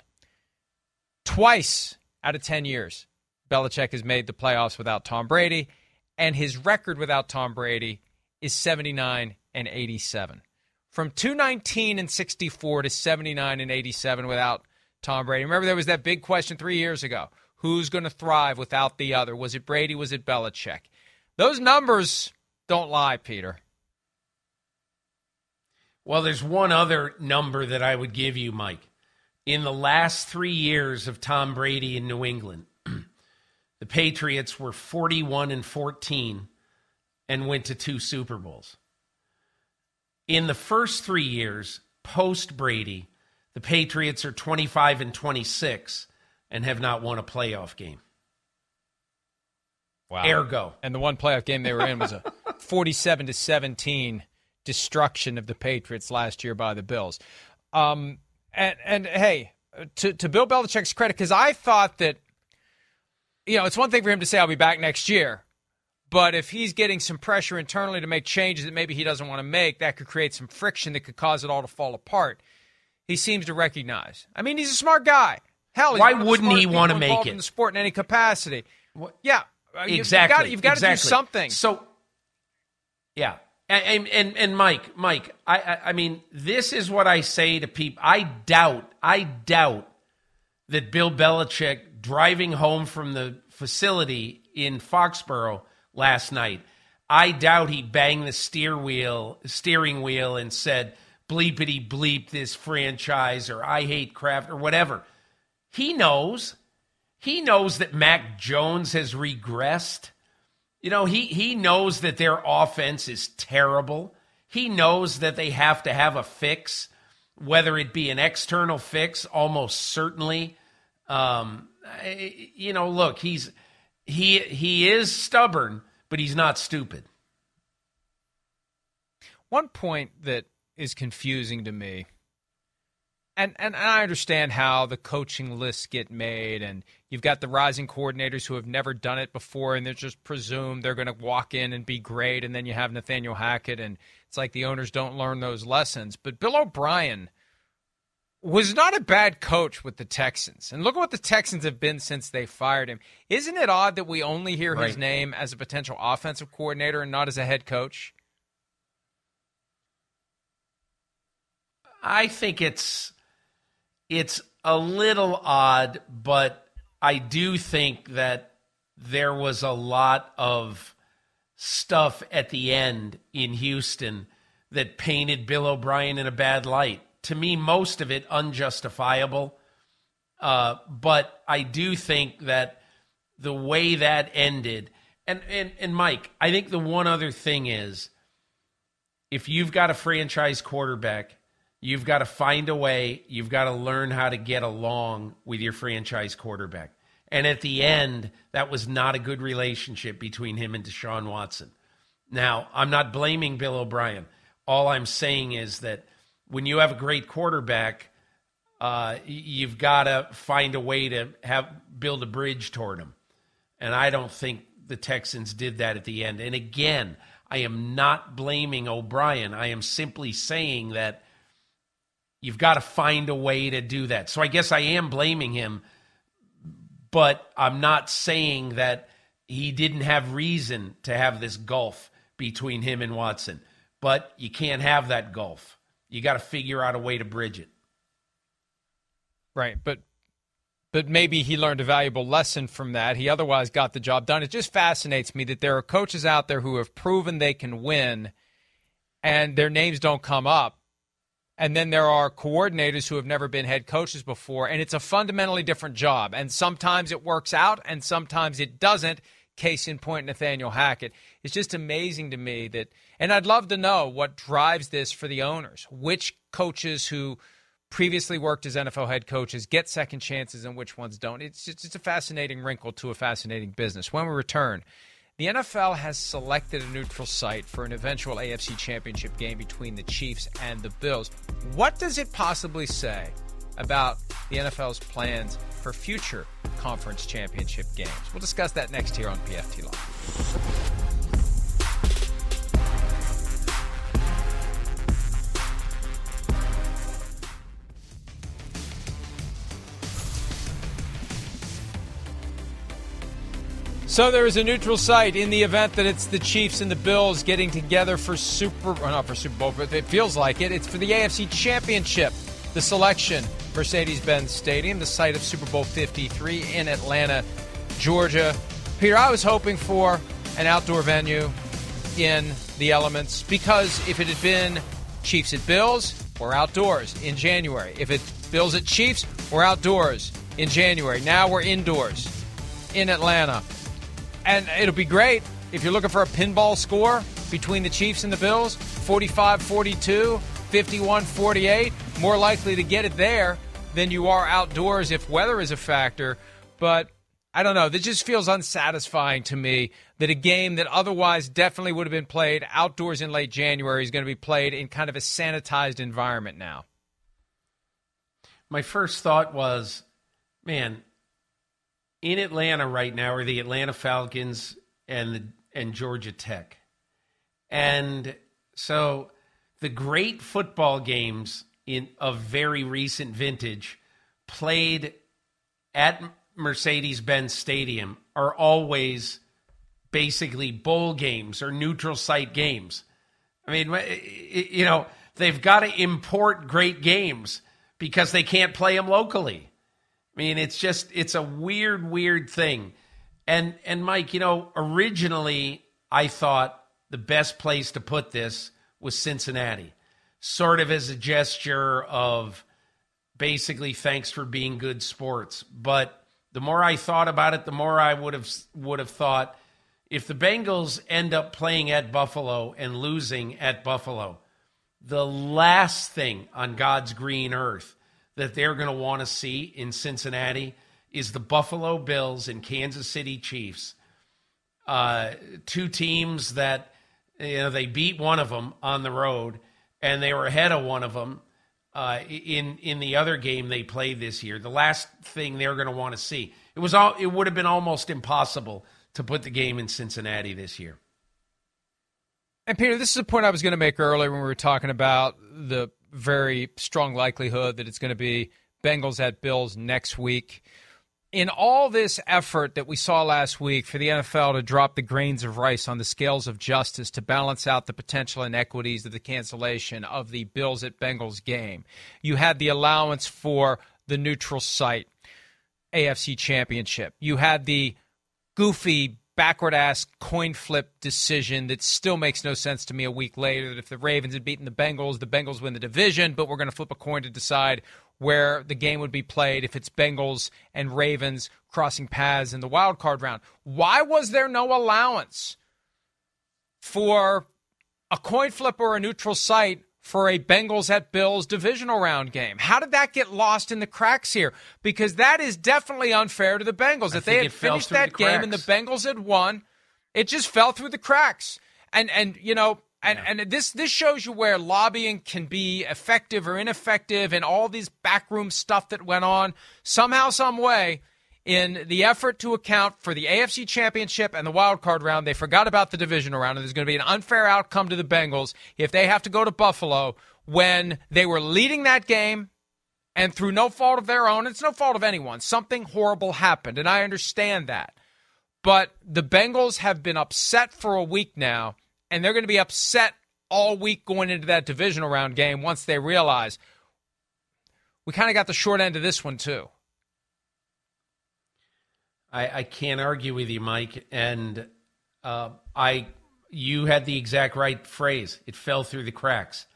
Twice out of 10 years, Belichick has made the playoffs without Tom Brady, and his record without Tom Brady is 79 and 87. From 219 and 64 to 79 and 87 without Tom Brady. Remember, there was that big question three years ago who's going to thrive without the other? Was it Brady? Was it Belichick? Those numbers don't lie, Peter. Well, there's one other number that I would give you, Mike. In the last three years of Tom Brady in New England, [CLEARS THROAT] the Patriots were 41 and 14 and went to two Super Bowls. In the first three years post Brady, the Patriots are 25 and 26 and have not won a playoff game. Wow. Ergo. And the one playoff game they were in was a 47 to 17 destruction of the Patriots last year by the Bills. Um, and and hey, to to Bill Belichick's credit, because I thought that you know it's one thing for him to say I'll be back next year, but if he's getting some pressure internally to make changes that maybe he doesn't want to make, that could create some friction that could cause it all to fall apart. He seems to recognize. I mean, he's a smart guy. Hell, why wouldn't he want to make it in the sport in any capacity? What? Yeah, exactly. You've got, you've got exactly. to do something. So, yeah, and and, and Mike, Mike, I, I I mean, this is what I say to people. I doubt, I doubt that Bill Belichick driving home from the facility in Foxborough last night, I doubt he banged the steer wheel, steering wheel and said, bleepity bleep this franchise or I hate Kraft or whatever. He knows. He knows that Mac Jones has regressed. You know, he, he knows that their offense is terrible. He knows that they have to have a fix, whether it be an external fix, almost certainly. Um, you know, look, he's he he is stubborn, but he's not stupid. One point that is confusing to me and and I understand how the coaching lists get made, and you've got the rising coordinators who have never done it before, and they're just presumed they're going to walk in and be great, and then you have Nathaniel Hackett, and it's like the owners don't learn those lessons. But Bill O'Brien was not a bad coach with the Texans, and look at what the Texans have been since they fired him. Isn't it odd that we only hear right. his name as a potential offensive coordinator and not as a head coach? I think it's it's a little odd, but I do think that there was a lot of stuff at the end in Houston that painted Bill O'Brien in a bad light. To me, most of it unjustifiable. Uh, but I do think that the way that ended, and, and, and Mike, I think the one other thing is if you've got a franchise quarterback You've got to find a way. You've got to learn how to get along with your franchise quarterback. And at the end, that was not a good relationship between him and Deshaun Watson. Now, I'm not blaming Bill O'Brien. All I'm saying is that when you have a great quarterback, uh, you've got to find a way to have build a bridge toward him. And I don't think the Texans did that at the end. And again, I am not blaming O'Brien. I am simply saying that You've got to find a way to do that. So I guess I am blaming him, but I'm not saying that he didn't have reason to have this gulf between him and Watson. But you can't have that gulf. You got to figure out a way to bridge it. Right, but but maybe he learned a valuable lesson from that. He otherwise got the job done. It just fascinates me that there are coaches out there who have proven they can win and their names don't come up and then there are coordinators who have never been head coaches before, and it's a fundamentally different job. And sometimes it works out, and sometimes it doesn't. Case in point, Nathaniel Hackett. It's just amazing to me that, and I'd love to know what drives this for the owners. Which coaches who previously worked as NFL head coaches get second chances and which ones don't. It's just, it's a fascinating wrinkle to a fascinating business. When we return, the NFL has selected a neutral site for an eventual AFC championship game between the Chiefs and the Bills. What does it possibly say about the NFL's plans for future conference championship games? We'll discuss that next here on PFT Live. So there is a neutral site in the event that it's the Chiefs and the Bills getting together for Super, or not for Super Bowl, but it feels like it. It's for the AFC Championship. The selection, Mercedes-Benz Stadium, the site of Super Bowl 53 in Atlanta, Georgia. Peter, I was hoping for an outdoor venue in the elements because if it had been Chiefs at Bills, we're outdoors in January. If it's Bills at Chiefs, we're outdoors in January. Now we're indoors in Atlanta. And it'll be great if you're looking for a pinball score between the Chiefs and the Bills 45 42, 51 48. More likely to get it there than you are outdoors if weather is a factor. But I don't know. That just feels unsatisfying to me that a game that otherwise definitely would have been played outdoors in late January is going to be played in kind of a sanitized environment now. My first thought was, man, in Atlanta right now are the Atlanta Falcons and the, and Georgia Tech. And so the great football games in of very recent vintage played at Mercedes-Benz Stadium are always basically bowl games or neutral site games. I mean, you know, they've got to import great games because they can't play them locally I mean, it's just it's a weird, weird thing. And and Mike, you know, originally I thought the best place to put this was Cincinnati, sort of as a gesture of basically thanks for being good sports. But the more I thought about it, the more I would have would have thought if the Bengals end up playing at Buffalo and losing at Buffalo, the last thing on God's green earth that they're going to want to see in Cincinnati is the Buffalo Bills and Kansas City Chiefs. Uh, two teams that you know they beat one of them on the road, and they were ahead of one of them uh, in in the other game they played this year. The last thing they're going to want to see it was all it would have been almost impossible to put the game in Cincinnati this year. And Peter, this is a point I was going to make earlier when we were talking about the very strong likelihood that it's going to be Bengals at Bills next week. In all this effort that we saw last week for the NFL to drop the grains of rice on the scales of justice to balance out the potential inequities of the cancellation of the Bills at Bengals game, you had the allowance for the neutral site AFC championship. You had the goofy backward ass coin flip decision that still makes no sense to me a week later that if the Ravens had beaten the Bengals, the Bengals win the division, but we're going to flip a coin to decide where the game would be played if it's Bengals and Ravens crossing paths in the wild card round. Why was there no allowance for a coin flip or a neutral site for a Bengals at Bills divisional round game. How did that get lost in the cracks here? Because that is definitely unfair to the Bengals. I if they had finished that game and the Bengals had won, it just fell through the cracks. And and you know, and yeah. and this this shows you where lobbying can be effective or ineffective and all these backroom stuff that went on somehow some way in the effort to account for the AFC Championship and the wild card round, they forgot about the divisional round, and there's going to be an unfair outcome to the Bengals if they have to go to Buffalo when they were leading that game and through no fault of their own, it's no fault of anyone. Something horrible happened, and I understand that. But the Bengals have been upset for a week now, and they're going to be upset all week going into that divisional round game once they realize we kind of got the short end of this one, too. I, I can't argue with you, Mike. And uh, I, you had the exact right phrase. It fell through the cracks.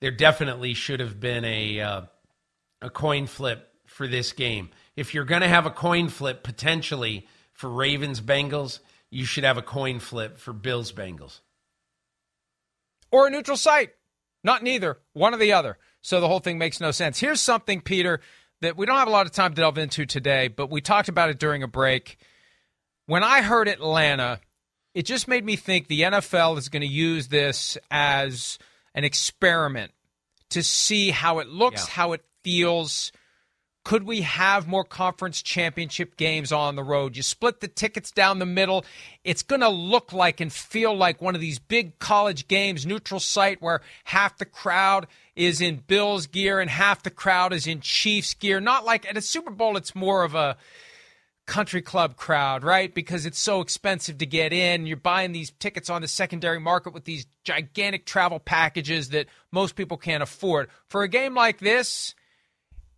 There definitely should have been a uh, a coin flip for this game. If you're going to have a coin flip potentially for Ravens Bengals, you should have a coin flip for Bills Bengals. Or a neutral site. Not neither, one or the other. So the whole thing makes no sense. Here's something, Peter, that we don't have a lot of time to delve into today, but we talked about it during a break. When I heard Atlanta, it just made me think the NFL is going to use this as an experiment to see how it looks, yeah. how it feels. Could we have more conference championship games on the road? You split the tickets down the middle. It's going to look like and feel like one of these big college games, neutral site where half the crowd is in Bills gear and half the crowd is in Chiefs gear. Not like at a Super Bowl, it's more of a country club crowd, right? Because it's so expensive to get in. You're buying these tickets on the secondary market with these gigantic travel packages that most people can't afford. For a game like this,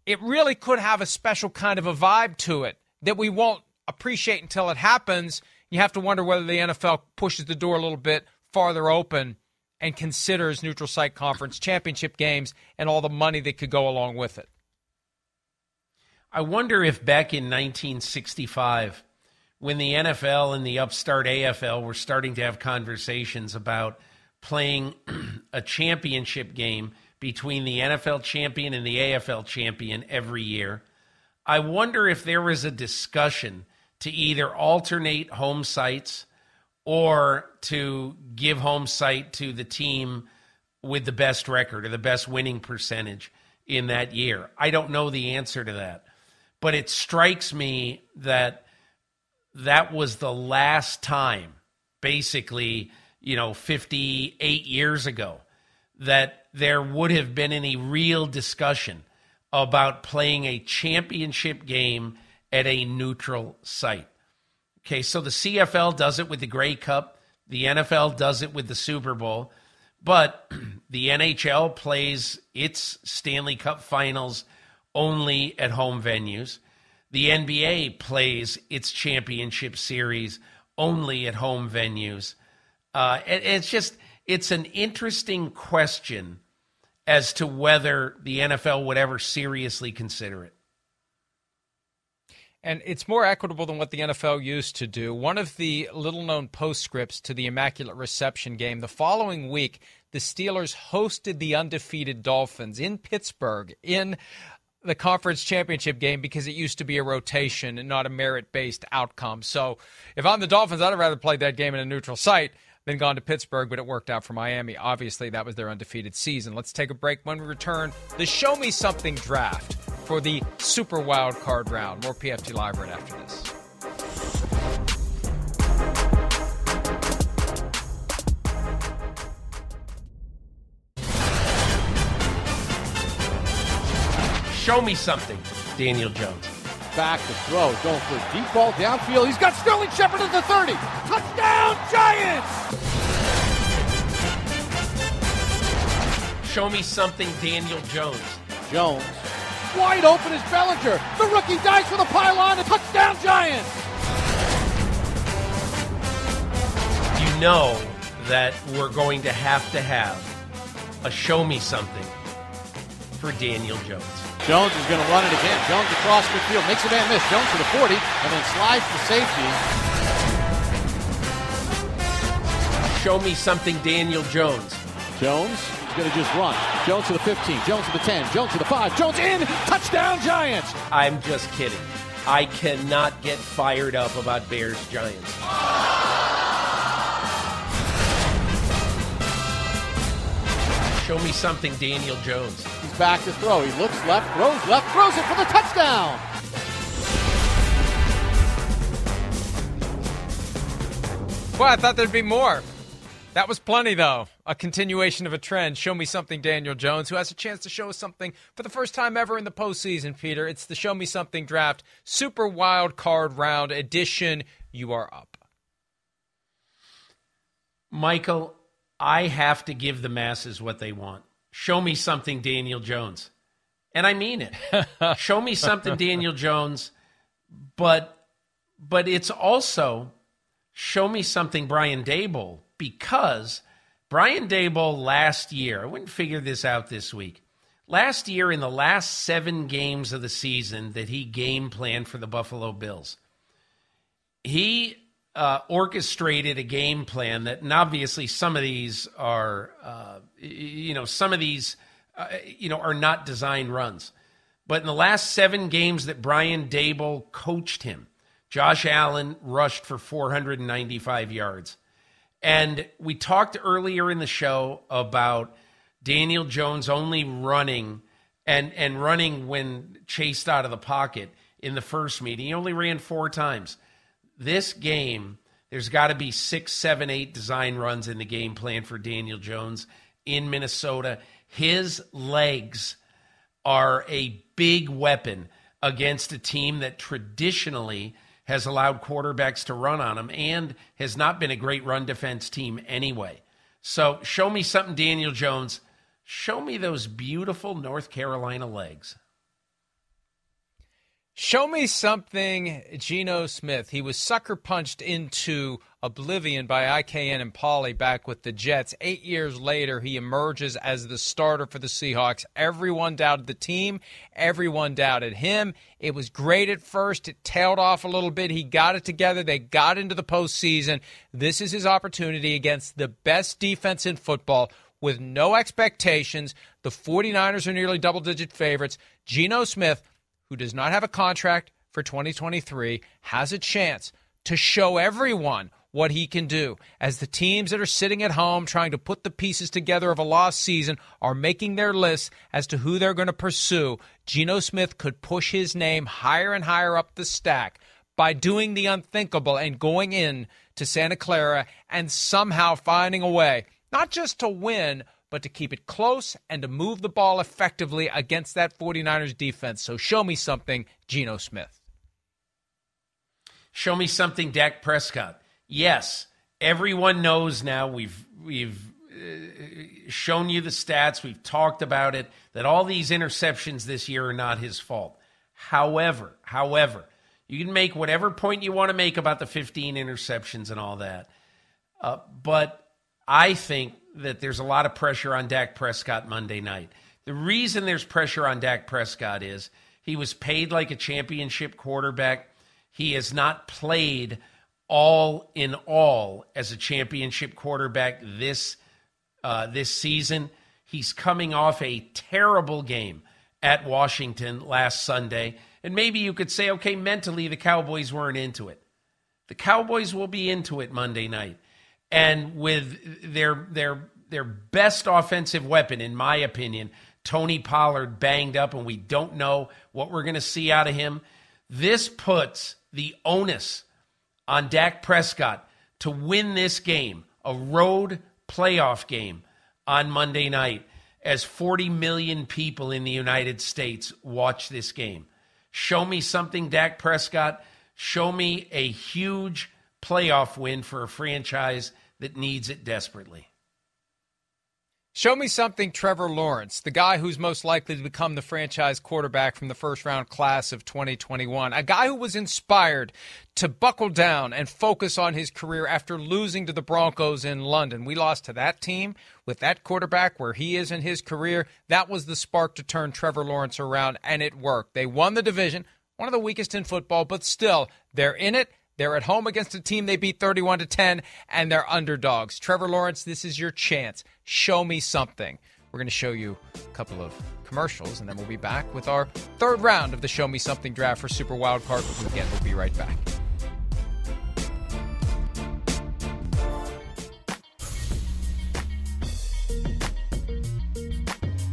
it really could have a special kind of a vibe to it that we won't appreciate until it happens. You have to wonder whether the NFL pushes the door a little bit farther open and considers neutral site conference championship games and all the money that could go along with it. I wonder if back in 1965, when the NFL and the upstart AFL were starting to have conversations about playing [CLEARS THROAT] a championship game between the NFL champion and the AFL champion every year, I wonder if there was a discussion to either alternate home sites or to give home site to the team with the best record or the best winning percentage in that year. I don't know the answer to that. But it strikes me that that was the last time, basically, you know, 58 years ago, that there would have been any real discussion about playing a championship game at a neutral site. Okay, so the CFL does it with the Grey Cup, the NFL does it with the Super Bowl, but [CLEARS THROAT] the NHL plays its Stanley Cup finals only at home venues. The NBA plays its championship series only at home venues. Uh, it's just, it's an interesting question as to whether the NFL would ever seriously consider it. And it's more equitable than what the NFL used to do. One of the little known postscripts to the Immaculate Reception game the following week, the Steelers hosted the undefeated Dolphins in Pittsburgh in the conference championship game because it used to be a rotation and not a merit based outcome. So if I'm the Dolphins, I'd rather play that game in a neutral site than gone to Pittsburgh, but it worked out for Miami. Obviously, that was their undefeated season. Let's take a break. When we return, the Show Me Something draft for the Super Wild Card round. More PFT Live right after this. Show me something, Daniel Jones. Back to throw, going for a deep ball downfield. He's got Sterling Shepard at the 30. Touchdown, Giants! Show me something, Daniel Jones. Jones wide open is Bellinger. The rookie dives for the pylon. A touchdown, Giants. You know that we're going to have to have a show me something for Daniel Jones. Jones is going to run it again. Jones across midfield, makes a man miss. Jones to the 40, and then slides to safety. Show me something, Daniel Jones. Jones is going to just run. Jones to the 15, Jones to the 10, Jones to the 5, Jones in, touchdown Giants. I'm just kidding. I cannot get fired up about Bears Giants. Show me something, Daniel Jones. He's back to throw. He looks left, throws left, throws it for the touchdown. Well, I thought there'd be more. That was plenty, though. A continuation of a trend. Show me something, Daniel Jones, who has a chance to show us something for the first time ever in the postseason, Peter. It's the Show Me Something draft, Super Wild Card Round edition. You are up. Michael, I have to give the masses what they want. Show me something, Daniel Jones. And I mean it. [LAUGHS] show me something, Daniel Jones, but but it's also show me something, Brian Daboll because Brian Daboll last year, I wouldn't figure this out this week. Last year, in the last seven games of the season that he game planned for the Buffalo Bills, he uh, orchestrated a game plan that, and obviously some of these are, uh, you know, some of these, uh, you know, are not design runs. But in the last seven games that Brian Daboll coached him, Josh Allen rushed for 495 yards. And we talked earlier in the show about Daniel Jones only running and and running when chased out of the pocket in the first meeting. He only ran four times. This game, there's got to be six, seven, eight design runs in the game plan for Daniel Jones in Minnesota. His legs are a big weapon against a team that traditionally has allowed quarterbacks to run on him and has not been a great run defense team anyway. So show me something, Daniel Jones. Show me those beautiful North Carolina legs. Show me something, Geno Smith. He was sucker punched into oblivion by IK Enemkpali back with the Jets. Eight years later, he emerges as the starter for the Seahawks. Everyone doubted the team, everyone doubted him. It was great at first, it tailed off a little bit. He got it together, they got into the postseason. This is his opportunity against the best defense in football with no expectations. The 49ers are nearly double digit favorites. Geno Smith who does not have a contract for 2023 has a chance to show everyone what he can do as the teams that are sitting at home trying to put the pieces together of a lost season are making their lists as to who they're going to pursue. Geno Smith could push his name higher and higher up the stack by doing the unthinkable and going in to Santa Clara and somehow finding a way not just to win but to keep it close and to move the ball effectively against that 49ers defense. So show me something, Geno Smith. Show me something, Dak Prescott. Yes, everyone knows now we've we've uh, shown you the stats, we've talked about it that all these interceptions this year are not his fault. However, however, you can make whatever point you want to make about the 15 interceptions and all that. Uh, but I think that there's a lot of pressure on Dak Prescott Monday night. The reason there's pressure on Dak Prescott is he was paid like a championship quarterback. He has not played all in all as a championship quarterback this uh, this season. He's coming off a terrible game at Washington last Sunday. And maybe you could say, okay, mentally, the Cowboys weren't into it. The Cowboys will be into it Monday night. And with their, their, their best offensive weapon, in my opinion, Tony Pollard banged up, and we don't know what we're going to see out of him. This puts the onus on Dak Prescott to win this game, a road playoff game on Monday night, as 40 million people in the United States watch this game. Show me something, Dak Prescott. Show me a huge playoff win for a franchise that needs it desperately. Show me something, Trevor Lawrence, the guy who's most likely to become the franchise quarterback from the first round class of 2021. A guy who was inspired to buckle down and focus on his career after losing to the Broncos in London. We lost to that team with that quarterback where he is in his career. That was the spark to turn Trevor Lawrence around, and it worked. They won the division, one of the weakest in football, but still, they're in it. They're at home against a team they beat 31 to 10 and they're underdogs. Trevor Lawrence, this is your chance. Show me something. We're going to show you a couple of commercials and then we'll be back with our third round of the Show Me Something draft for Super Wildcard. Again, we'll be right back.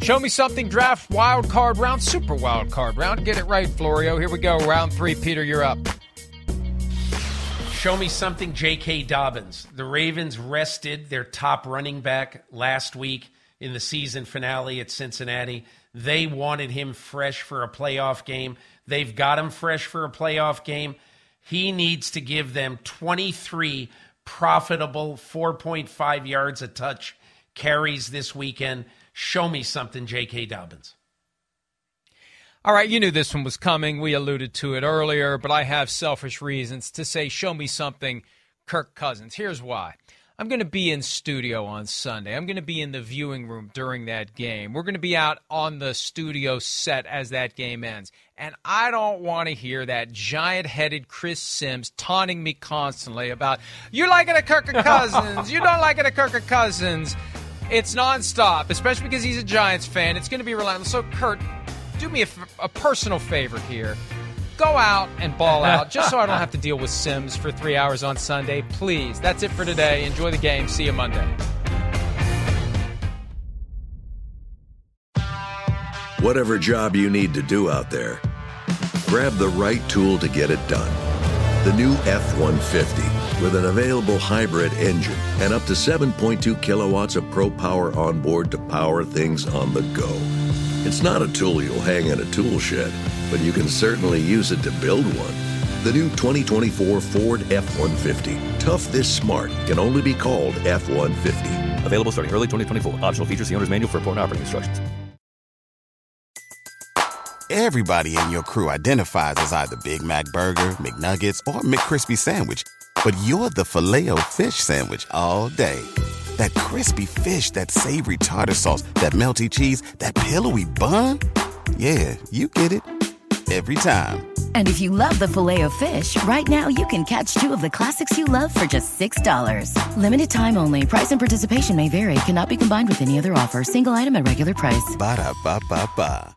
Show me something draft wild card round, super wild card round. Get it right, Florio. Here we go. Round three. Peter, you're up. Show me something, J.K. Dobbins. The Ravens rested their top running back last week in the season finale at Cincinnati. They wanted him fresh for a playoff game. They've got him fresh for a playoff game. He needs to give them 23 profitable 4.5 yards a touch carries this weekend. Show me something, J.K. Dobbins. All right, you knew this one was coming. We alluded to it earlier, but I have selfish reasons to say, show me something, Kirk Cousins. Here's why. I'm going to be in studio on Sunday. I'm going to be in the viewing room during that game. We're going to be out on the studio set as that game ends. And I don't want to hear that giant headed Chris Simms taunting me constantly about, you like it at Kirk Cousins, you don't like it at Kirk Cousins. It's nonstop, especially because he's a Giants fan. It's going to be relentless. So, Kirk, do me a, a personal favor here. Go out and ball [LAUGHS] out, just so I don't have to deal with Simms for three hours on Sunday. Please. That's it for today. Enjoy the game. See you Monday. Whatever job you need to do out there, grab the right tool to get it done. The new F 150 with an available hybrid engine and up to 7.2 kilowatts of pro power on board to power things on the go. It's not a tool you'll hang in a tool shed, but you can certainly use it to build one. The new 2024 Ford F 150. Tough this smart can only be called F 150. Available starting early 2024. Optional features the owner's manual for important operating instructions. Everybody in your crew identifies as either Big Mac Burger, McNuggets, or McCrispy Sandwich, but you're the filet fish Sandwich all day. That crispy fish, that savory tartar sauce, that melty cheese, that pillowy bun. Yeah, you get it every time. And if you love the Filet-O-Fish, right now you can catch two of the classics you love for just $6. Limited time only. Price and participation may vary. Cannot be combined with any other offer. Single item at regular price. Ba da ba ba ba.